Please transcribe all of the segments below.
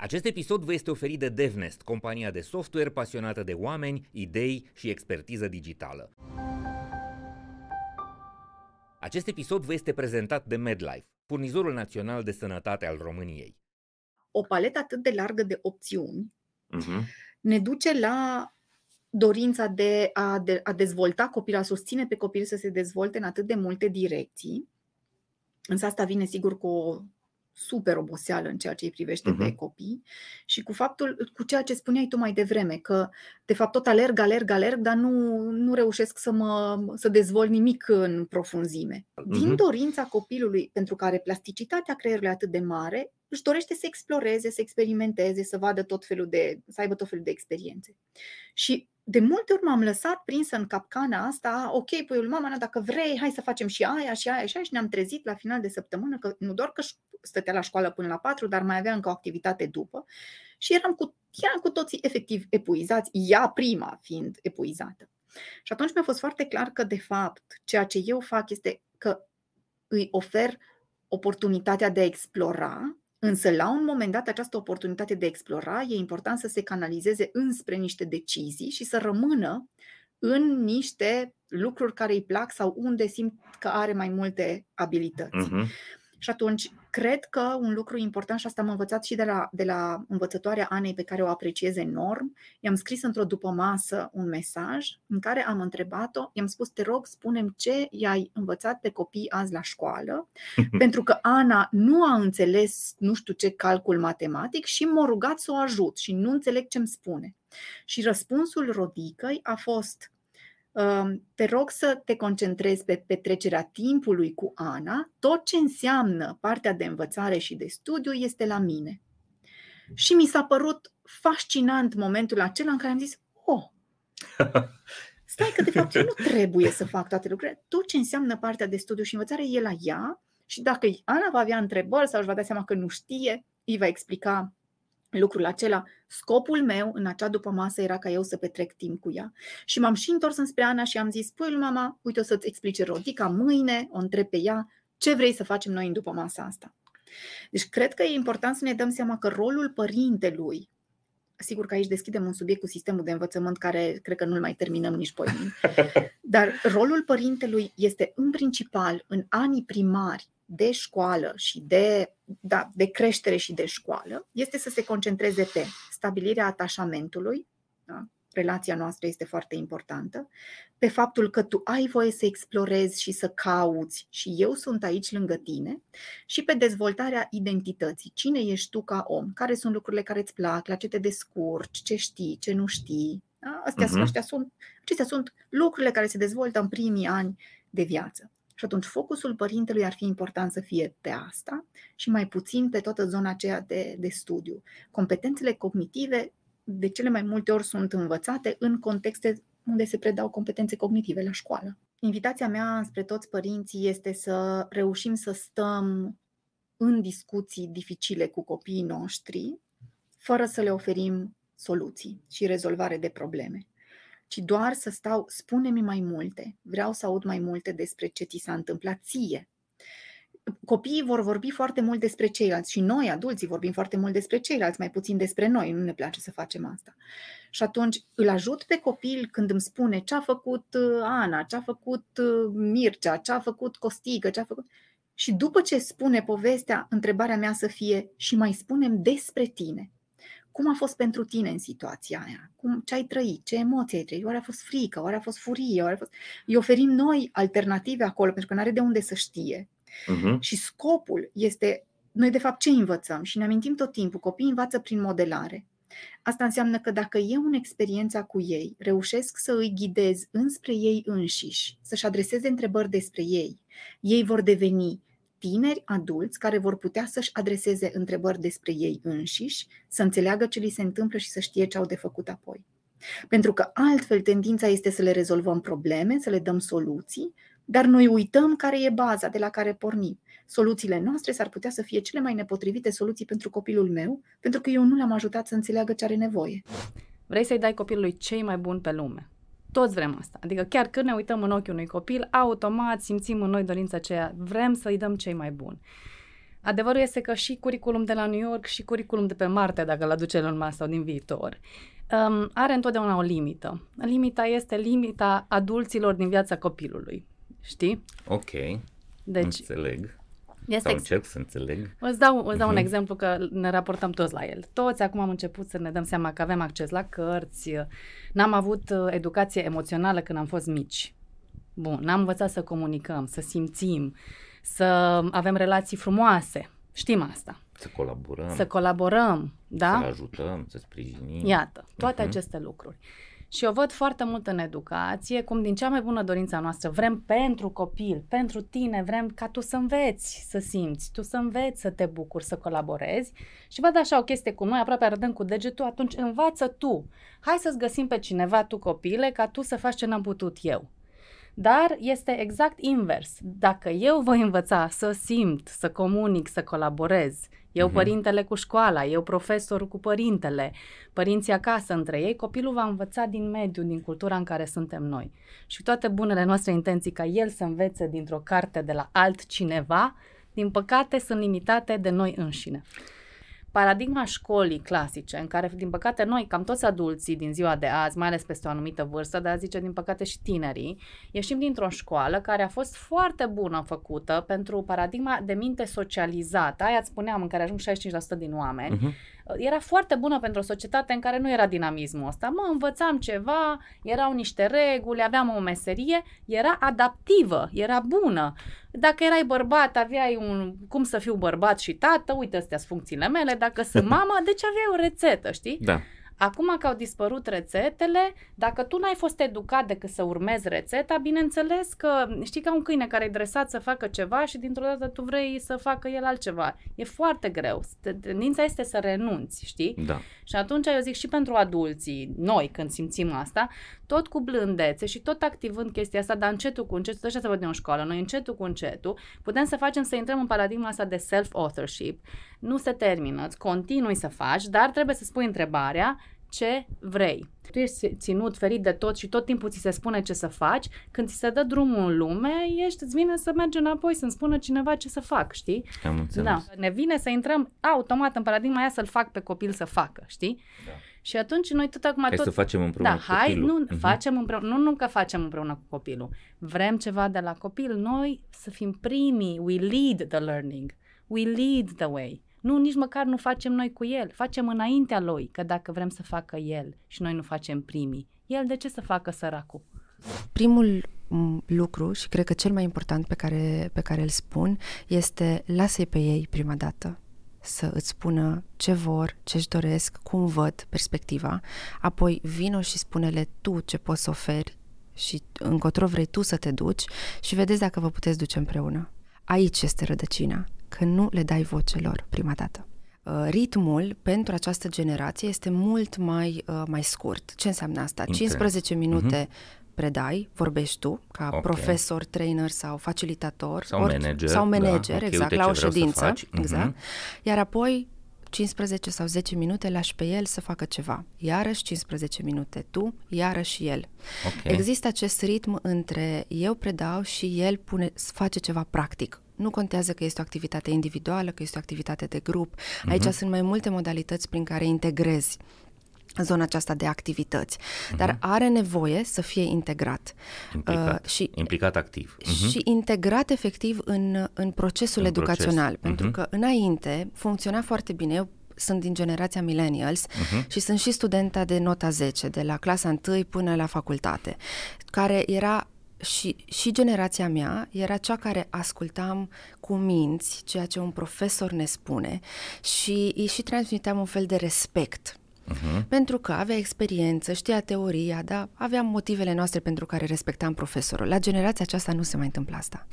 Acest episod vă este oferit de DevNest, compania de software pasionată de oameni, idei și expertiză digitală. Acest episod vă este prezentat de MedLife, furnizorul național de sănătate al României. O paletă atât de largă de opțiuni uh-huh. ne duce la dorința de a, de a dezvolta copilul, a susține pe copil să se dezvolte în atât de multe direcții. Însă asta vine sigur cu o super oboseală în ceea ce îi privește uh-huh. pe copii și cu faptul, cu ceea ce spuneai tu mai devreme, că de fapt tot alerg, alerg, alerg, dar nu, nu reușesc să mă să dezvolt nimic în profunzime. Uh-huh. Din dorința copilului, pentru care plasticitatea creierului e atât de mare, își dorește să exploreze, să experimenteze, să vadă tot felul de, să aibă tot felul de experiențe. Și de multe ori m-am lăsat prinsă în capcana asta, ok, puiul mama, dacă vrei, hai să facem și aia și aia și aia și ne-am trezit la final de săptămână că nu doar că stătea la școală până la patru, dar mai avea încă o activitate după și eram cu, eram cu toții efectiv epuizați, ea prima fiind epuizată. Și atunci mi-a fost foarte clar că, de fapt, ceea ce eu fac este că îi ofer oportunitatea de a explora Însă, la un moment dat, această oportunitate de a explora e important să se canalizeze înspre niște decizii și să rămână în niște lucruri care îi plac sau unde simt că are mai multe abilități. Uh-huh. Și atunci, cred că un lucru important, și asta am învățat și de la, de la învățătoarea Anei, pe care o apreciez enorm, i-am scris într-o dupămasă un mesaj în care am întrebat-o, i-am spus, te rog, spunem ce i-ai învățat pe copii azi la școală, pentru că Ana nu a înțeles nu știu ce calcul matematic și m-a rugat să o ajut și nu înțeleg ce-mi spune. Și răspunsul Rodicăi a fost, te rog să te concentrezi pe petrecerea timpului cu Ana. Tot ce înseamnă partea de învățare și de studiu este la mine. Și mi s-a părut fascinant momentul acela în care am zis, oh, stai că de fapt eu nu trebuie să fac toate lucrurile. Tot ce înseamnă partea de studiu și învățare e la ea și dacă Ana va avea întrebări sau își va da seama că nu știe, îi va explica lucrul acela. Scopul meu în acea după masă era ca eu să petrec timp cu ea. Și m-am și întors înspre Ana și am zis, păi mama, uite o să-ți explice Rodica mâine, o întreb pe ea, ce vrei să facem noi în după masa asta. Deci cred că e important să ne dăm seama că rolul părintelui, sigur că aici deschidem un subiect cu sistemul de învățământ care cred că nu-l mai terminăm nici pe dar rolul părintelui este în principal în anii primari de școală și de, da, de creștere și de școală este să se concentreze pe stabilirea atașamentului, da? relația noastră este foarte importantă, pe faptul că tu ai voie să explorezi și să cauți și eu sunt aici lângă tine și pe dezvoltarea identității. Cine ești tu ca om? Care sunt lucrurile care îți plac? La ce te descurci? Ce știi? Ce nu știi? Da? Astea, uh-huh. astea sunt, acestea sunt lucrurile care se dezvoltă în primii ani de viață. Și atunci focusul părintelui ar fi important să fie pe asta și mai puțin pe toată zona aceea de, de studiu. Competențele cognitive de cele mai multe ori sunt învățate în contexte unde se predau competențe cognitive la școală. Invitația mea spre toți părinții este să reușim să stăm în discuții dificile cu copiii noștri, fără să le oferim soluții și rezolvare de probleme ci doar să stau, spune-mi mai multe, vreau să aud mai multe despre ce ți s-a întâmplat ție. Copiii vor vorbi foarte mult despre ceilalți și noi, adulții, vorbim foarte mult despre ceilalți, mai puțin despre noi, nu ne place să facem asta. Și atunci îl ajut pe copil când îmi spune ce a făcut uh, Ana, ce a făcut uh, Mircea, ce a făcut Costică, ce a făcut... Și după ce spune povestea, întrebarea mea să fie și mai spunem despre tine. Cum a fost pentru tine în situația aia? Cum, ce ai trăit? Ce emoții ai trăit? Oare a fost frică? Oare a fost furie? Oare a fost... Îi oferim noi alternative acolo, pentru că nu are de unde să știe. Uh-huh. Și scopul este, noi de fapt ce învățăm? Și ne amintim tot timpul, copiii învață prin modelare. Asta înseamnă că dacă eu în experiența cu ei reușesc să îi ghidez înspre ei înșiși, să-și adreseze întrebări despre ei, ei vor deveni tineri adulți care vor putea să-și adreseze întrebări despre ei înșiși, să înțeleagă ce li se întâmplă și să știe ce au de făcut apoi. Pentru că altfel tendința este să le rezolvăm probleme, să le dăm soluții, dar noi uităm care e baza de la care pornim. Soluțiile noastre s-ar putea să fie cele mai nepotrivite soluții pentru copilul meu, pentru că eu nu l-am ajutat să înțeleagă ce are nevoie. Vrei să-i dai copilului cei mai buni pe lume. Toți vrem asta. Adică chiar când ne uităm în ochiul unui copil, automat simțim în noi dorința aceea, vrem să-i dăm cei mai buni. Adevărul este că și curriculum de la New York și curriculum de pe Marte, dacă îl aduce în Musk sau din viitor, um, are întotdeauna o limită. Limita este limita adulților din viața copilului. Știi? Ok. Deci, Înțeleg. Este Sau încerc să înțeleg. Îți dau, îți dau uh-huh. un mhm. exemplu că ne raportăm toți la el. Toți acum am început să ne dăm seama că avem acces la cărți, n-am avut uh, educație emoțională când am fost mici. Bun, n-am învățat să comunicăm, să simțim, să avem relații frumoase. Știm asta. Să colaborăm. Să colaborăm, da? Să ajutăm, să sprijinim. Iată, toate uh-huh. aceste lucruri. Și eu văd foarte mult în educație cum din cea mai bună dorință noastră vrem pentru copil, pentru tine, vrem ca tu să înveți să simți, tu să înveți să te bucuri, să colaborezi și văd așa o chestie cum noi aproape arătăm cu degetul, atunci învață tu. Hai să-ți găsim pe cineva, tu copile, ca tu să faci ce n-am putut eu. Dar este exact invers. Dacă eu voi învăța să simt, să comunic, să colaborez, eu uh-huh. părintele cu școala, eu profesorul cu părintele, părinții acasă între ei, copilul va învăța din mediul, din cultura în care suntem noi. Și toate bunele noastre intenții ca el să învețe dintr-o carte de la altcineva, din păcate sunt limitate de noi înșine paradigma școlii clasice, în care, din păcate, noi, cam toți adulții din ziua de azi, mai ales peste o anumită vârstă, dar zice, din păcate, și tinerii, ieșim dintr-o școală care a fost foarte bună făcută pentru paradigma de minte socializată, aia îți spuneam, în care ajung 65% din oameni, uh-huh era foarte bună pentru o societate în care nu era dinamismul ăsta. Mă, învățam ceva, erau niște reguli, aveam o meserie, era adaptivă, era bună. Dacă erai bărbat, aveai un cum să fiu bărbat și tată, uite astea sunt funcțiile mele, dacă sunt mama, deci aveai o rețetă, știi? Da. Acum că au dispărut rețetele, dacă tu n-ai fost educat decât să urmezi rețeta, bineînțeles că știi ca un câine care e dresat să facă ceva și dintr-o dată tu vrei să facă el altceva. E foarte greu. Tendința este să renunți, știi? Da. Și atunci eu zic și pentru adulții, noi când simțim asta, tot cu blândețe și tot activând chestia asta, dar încetul cu încetul, așa să văd în școală, noi încetul cu încetul, putem să facem să intrăm în paradigma asta de self-authorship. Nu se termină, îți continui să faci, dar trebuie să spui întrebarea ce vrei. Tu ești ținut, ferit de tot și tot timpul ți se spune ce să faci, când ți se dă drumul în lume, ești, îți vine să mergi înapoi, să-mi spună cineva ce să fac, știi? Am înțeles. Da. Ne vine să intrăm automat în paradigma aia să-l fac pe copil să facă, știi? Da. Și atunci noi tot acum... Hai tot... să facem împreună da, cu hai, copilul. Nu, uh-huh. facem împreună, nu, nu că facem împreună cu copilul. Vrem ceva de la copil, noi să fim primii, we lead the learning, we lead the way. Nu, nici măcar nu facem noi cu el, facem înaintea lui, că dacă vrem să facă el și noi nu facem primii, el de ce să facă săracul? Primul lucru și cred că cel mai important pe care, pe care îl spun este lasă-i pe ei prima dată să îți spună ce vor, ce-și doresc, cum văd perspectiva, apoi vino și spune-le tu ce poți să oferi și încotro vrei tu să te duci și vedeți dacă vă puteți duce împreună. Aici este rădăcina că nu le dai voce lor prima dată. Uh, ritmul pentru această generație este mult mai, uh, mai scurt. Ce înseamnă asta? Intense. 15 minute uh-huh. predai, vorbești tu, ca okay. profesor, trainer sau facilitator. Sau ori, manager. Sau manager, da. exact, okay, la o ședință. Uh-huh. Exact. Iar apoi 15 sau 10 minute lași pe el să facă ceva. Iarăși 15 minute tu, iarăși el. Okay. Există acest ritm între eu predau și el pune, face ceva practic. Nu contează că este o activitate individuală, că este o activitate de grup. Aici uh-huh. sunt mai multe modalități prin care integrezi zona aceasta de activități, uh-huh. dar are nevoie să fie integrat. Implicat, uh, și, implicat activ. Uh-huh. Și integrat efectiv în, în procesul în educațional, proces. pentru uh-huh. că înainte funcționa foarte bine. Eu sunt din generația millennials uh-huh. și sunt și studenta de nota 10, de la clasa 1 până la facultate, care era și, și generația mea era cea care ascultam cu minți ceea ce un profesor ne spune și îi și transmiteam un fel de respect Uh-huh. Pentru că avea experiență, știa teoria, dar aveam motivele noastre pentru care respectam profesorul. La generația aceasta nu se mai întâmplă asta.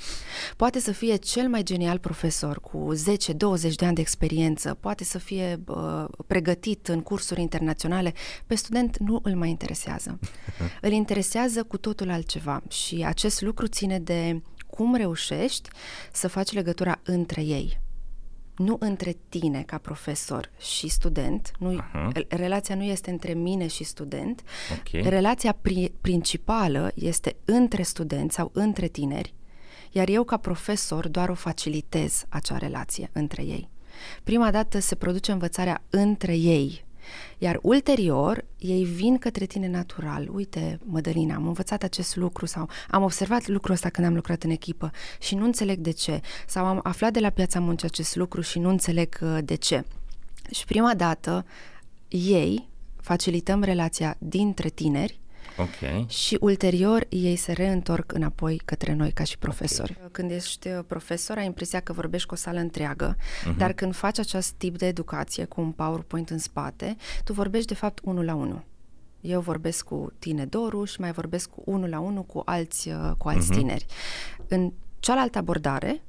Poate să fie cel mai genial profesor cu 10-20 de ani de experiență, poate să fie uh, pregătit în cursuri internaționale, pe student nu îl mai interesează. îl interesează cu totul altceva și acest lucru ține de cum reușești să faci legătura între ei nu între tine ca profesor și student, nu, uh-huh. relația nu este între mine și student, okay. relația pri- principală este între studenți sau între tineri Iar eu, ca profesor, doar o facilitez acea relație între ei. Prima dată se produce învățarea între ei, iar ulterior, ei vin către tine natural. Uite, Mădălina, am învățat acest lucru sau am observat lucrul ăsta când am lucrat în echipă și nu înțeleg de ce. Sau am aflat de la piața muncii acest lucru și nu înțeleg uh, de ce. Și prima dată, ei facilităm relația dintre tineri Okay. Și ulterior ei se reîntorc înapoi către noi ca și profesori. Okay. Când ești uh, profesor, ai impresia că vorbești cu o sală întreagă, uh-huh. dar când faci acest tip de educație cu un PowerPoint în spate, tu vorbești de fapt unul la unul. Eu vorbesc cu tine, Doru, și mai vorbesc cu unul la unul cu alți, uh, cu alți uh-huh. tineri. În cealaltă abordare,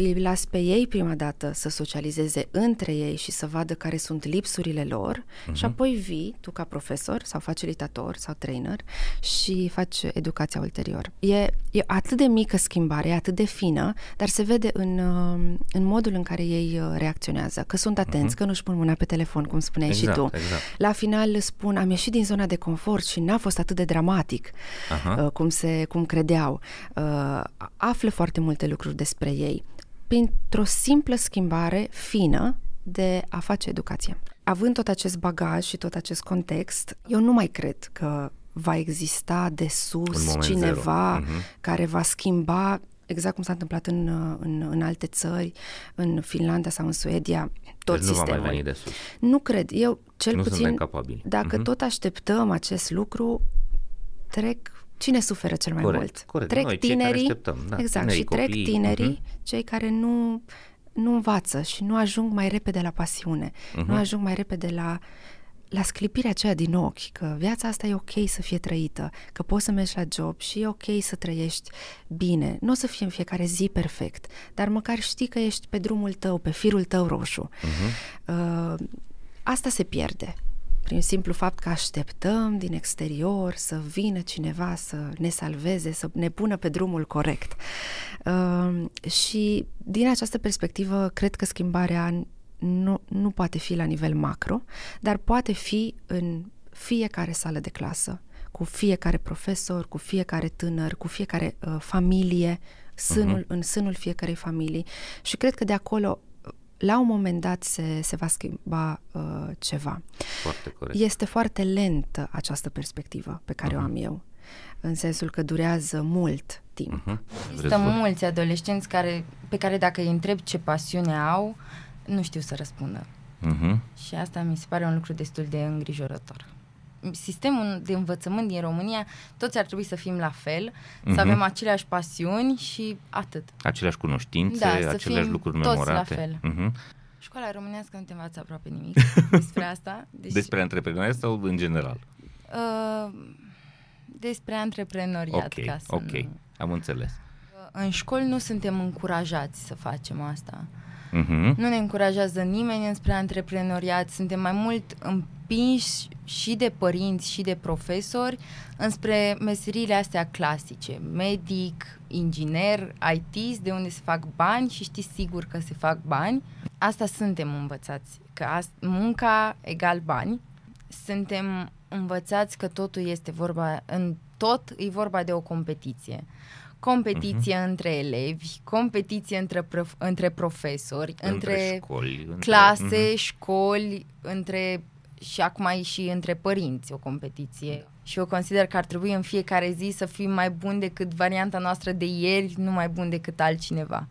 îi las pe ei prima dată să socializeze între ei și să vadă care sunt lipsurile lor uh-huh. și apoi vii tu ca profesor sau facilitator sau trainer și faci educația ulterior. E, e atât de mică schimbare, e atât de fină, dar se vede în, uh, în modul în care ei uh, reacționează, că sunt atenți, uh-huh. că nu-și pun mâna pe telefon, cum spuneai exact, și tu. Exact. La final spun, am ieșit din zona de confort și n-a fost atât de dramatic uh-huh. cum, se, cum credeau. Uh, află foarte multe lucruri despre ei printr-o simplă schimbare fină de a face educație. Având tot acest bagaj și tot acest context, eu nu mai cred că va exista de sus cineva uh-huh. care va schimba exact cum s-a întâmplat în, în, în alte țări, în Finlanda sau în Suedia, tot deci sistemul. nu va mai veni de sus. Nu cred. Eu, cel nu puțin, capabili. dacă uh-huh. tot așteptăm acest lucru, trec Cine suferă cel mai corect, mult? Corect. Trec Noi, tinerii, așteptăm, da, exact, tinerii, și trec copiii, tinerii, uh-huh. cei care nu, nu învață și nu ajung mai repede la pasiune, uh-huh. nu ajung mai repede la, la sclipirea aceea din ochi, că viața asta e ok să fie trăită, că poți să mergi la job și e ok să trăiești bine. Nu o să fie în fiecare zi perfect, dar măcar știi că ești pe drumul tău, pe firul tău roșu. Uh-huh. Uh, asta se pierde prin simplu fapt că așteptăm din exterior să vină cineva să ne salveze, să ne pună pe drumul corect. Uh, și din această perspectivă, cred că schimbarea nu, nu poate fi la nivel macro, dar poate fi în fiecare sală de clasă, cu fiecare profesor, cu fiecare tânăr, cu fiecare uh, familie, sânul, uh-huh. în sânul fiecarei familii. Și cred că de acolo la un moment dat se, se va schimba uh, ceva. Foarte corect. Este foarte lentă această perspectivă pe care uh-huh. o am eu, în sensul că durează mult timp. Uh-huh. Există mulți adolescenți care, pe care dacă îi întreb ce pasiune au, nu știu să răspundă. Uh-huh. Și asta mi se pare un lucru destul de îngrijorător sistemul de învățământ din România, toți ar trebui să fim la fel, uh-huh. să mhm. avem aceleași pasiuni și atât. Aceleași cunoștințe, da, aceleași lucruri toți memorate. la fel. Uh-huh. Școala românească nu te învață aproape nimic despre asta. Deci... Despre antreprenoriat sau în general? Uh, despre antreprenoriat. Ok, ca să ok, nu... am înțeles. Uh, în școli nu suntem încurajați să facem asta. Uh-huh. Nu ne încurajează nimeni înspre antreprenoriat, suntem mai mult împinși și de părinți și de profesori înspre meseriile astea clasice, medic, inginer, IT, de unde se fac bani și știți sigur că se fac bani. Asta suntem învățați, că munca egal bani. Suntem învățați că totul este vorba, în tot e vorba de o competiție competiție uh-huh. între elevi, competiție între, prof- între profesori, între, între școli, clase, uh-huh. școli, între și acum e și între părinți o competiție. Da. Și eu consider că ar trebui în fiecare zi să fim mai buni decât varianta noastră de ieri, nu mai bun decât altcineva.